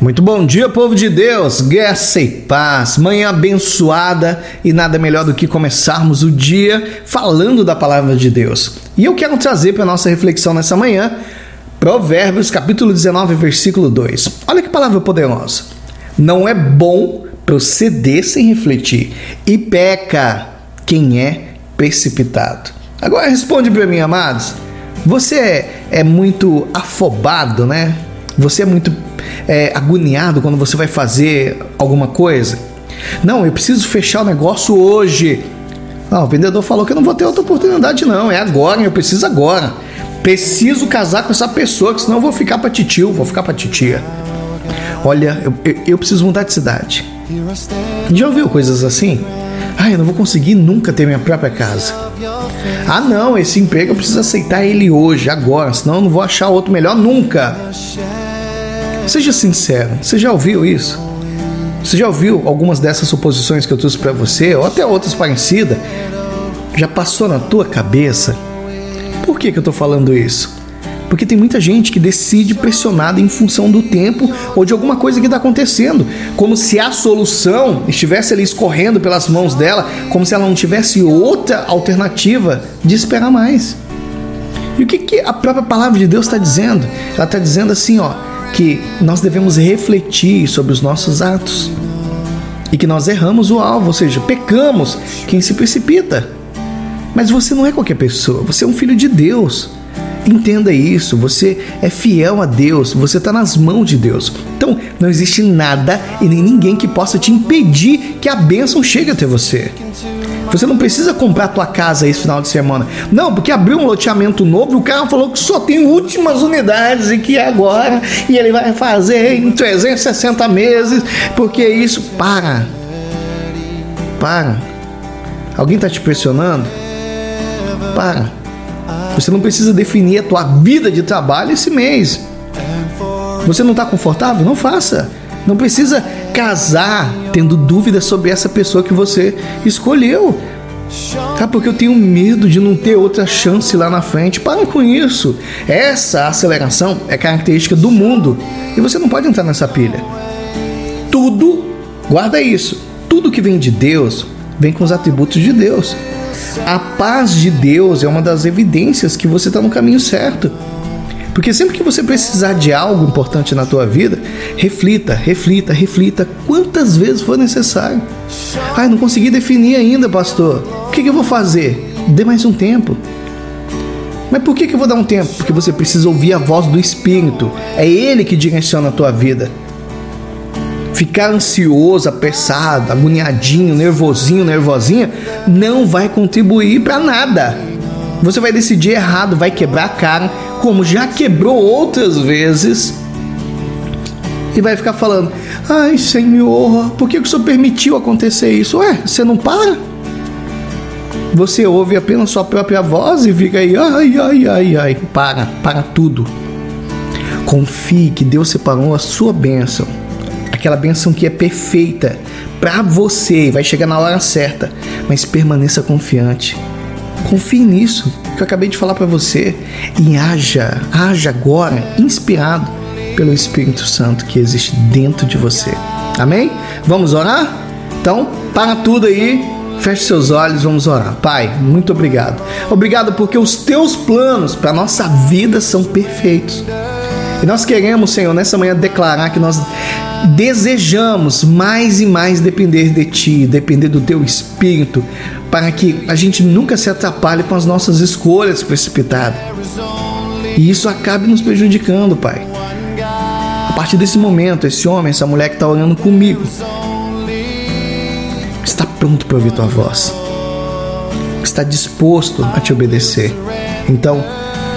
Muito bom dia, povo de Deus, graça e paz, manhã abençoada e nada melhor do que começarmos o dia falando da palavra de Deus. E eu quero trazer para nossa reflexão nessa manhã Provérbios capítulo 19, versículo 2. Olha que palavra poderosa. Não é bom proceder sem refletir e peca quem é precipitado. Agora responde para mim, amados. Você é, é muito afobado, né? Você é muito é, agoniado quando você vai fazer alguma coisa? Não, eu preciso fechar o negócio hoje. Não, o vendedor falou que eu não vou ter outra oportunidade, não. É agora, eu preciso agora. Preciso casar com essa pessoa, que senão eu vou ficar pra titio, vou ficar pra titia. Olha, eu, eu, eu preciso mudar de cidade. Já ouviu coisas assim? Ah, eu não vou conseguir nunca ter minha própria casa. Ah, não, esse emprego eu preciso aceitar ele hoje, agora, senão eu não vou achar outro melhor nunca. Seja sincero, você já ouviu isso? Você já ouviu algumas dessas suposições que eu trouxe para você, ou até outras parecidas? Já passou na tua cabeça? Por que, que eu estou falando isso? Porque tem muita gente que decide pressionada em função do tempo ou de alguma coisa que está acontecendo, como se a solução estivesse ali escorrendo pelas mãos dela, como se ela não tivesse outra alternativa de esperar mais. E o que, que a própria palavra de Deus está dizendo? Ela está dizendo assim, ó, que nós devemos refletir sobre os nossos atos e que nós erramos o alvo, ou seja, pecamos quem se precipita. Mas você não é qualquer pessoa, você é um filho de Deus. Entenda isso, você é fiel a Deus, você está nas mãos de Deus. Então, não existe nada e nem ninguém que possa te impedir que a bênção chegue até você. Você não precisa comprar a tua casa esse final de semana. Não, porque abriu um loteamento novo e o cara falou que só tem últimas unidades e que é agora e ele vai fazer em 360 meses, porque isso para. Para. Alguém está te pressionando? Para. Você não precisa definir a tua vida de trabalho esse mês. Você não está confortável? Não faça. Não precisa casar tendo dúvidas sobre essa pessoa que você escolheu. Tá? Porque eu tenho medo de não ter outra chance lá na frente. Para com isso. Essa aceleração é característica do mundo. E você não pode entrar nessa pilha. Tudo, guarda isso. Tudo que vem de Deus vem com os atributos de Deus. A paz de Deus é uma das evidências que você está no caminho certo. Porque sempre que você precisar de algo importante na tua vida, reflita, reflita, reflita quantas vezes for necessário. Ai, não consegui definir ainda, pastor. O que, que eu vou fazer? Dê mais um tempo. Mas por que, que eu vou dar um tempo? Porque você precisa ouvir a voz do Espírito. É Ele que direciona a tua vida. Ficar ansioso, apressado, agoniadinho, nervosinho, nervosinha, não vai contribuir para nada. Você vai decidir errado, vai quebrar a cara, como já quebrou outras vezes, e vai ficar falando: Ai, Senhor, por que o Senhor permitiu acontecer isso? Ué, você não para? Você ouve apenas sua própria voz e fica aí, ai, ai, ai, ai. Para, para tudo. Confie que Deus separou a sua bênção aquela benção que é perfeita para você, vai chegar na hora certa, mas permaneça confiante. Confie nisso que eu acabei de falar para você e haja, haja agora inspirado pelo Espírito Santo que existe dentro de você. Amém? Vamos orar? Então, para tudo aí, feche seus olhos, vamos orar. Pai, muito obrigado. Obrigado porque os teus planos para nossa vida são perfeitos. E nós queremos, Senhor, nessa manhã declarar que nós desejamos mais e mais depender de Ti, depender do Teu Espírito, para que a gente nunca se atrapalhe com as nossas escolhas precipitadas. E isso acabe nos prejudicando, Pai. A partir desse momento, esse homem, essa mulher que está orando comigo, está pronto para ouvir Tua voz, está disposto a te obedecer. Então,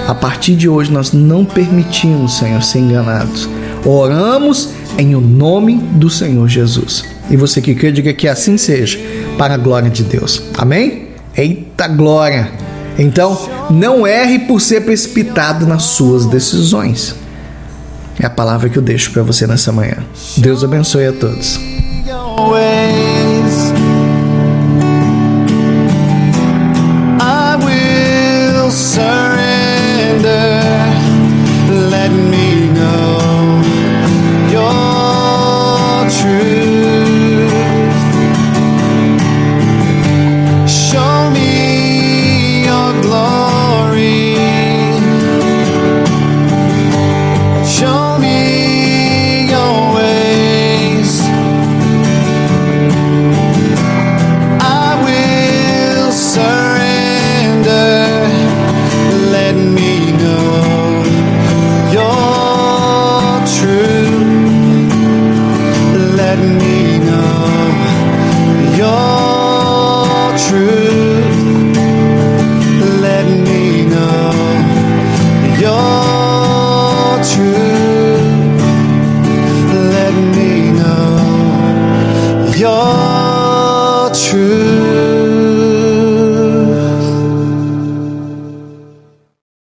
a partir de hoje, nós não permitimos, Senhor, ser enganados. Oramos em o nome do Senhor Jesus. E você que crê, diga que assim seja, para a glória de Deus. Amém? Eita glória! Então, não erre por ser precipitado nas suas decisões. É a palavra que eu deixo para você nessa manhã. Deus abençoe a todos.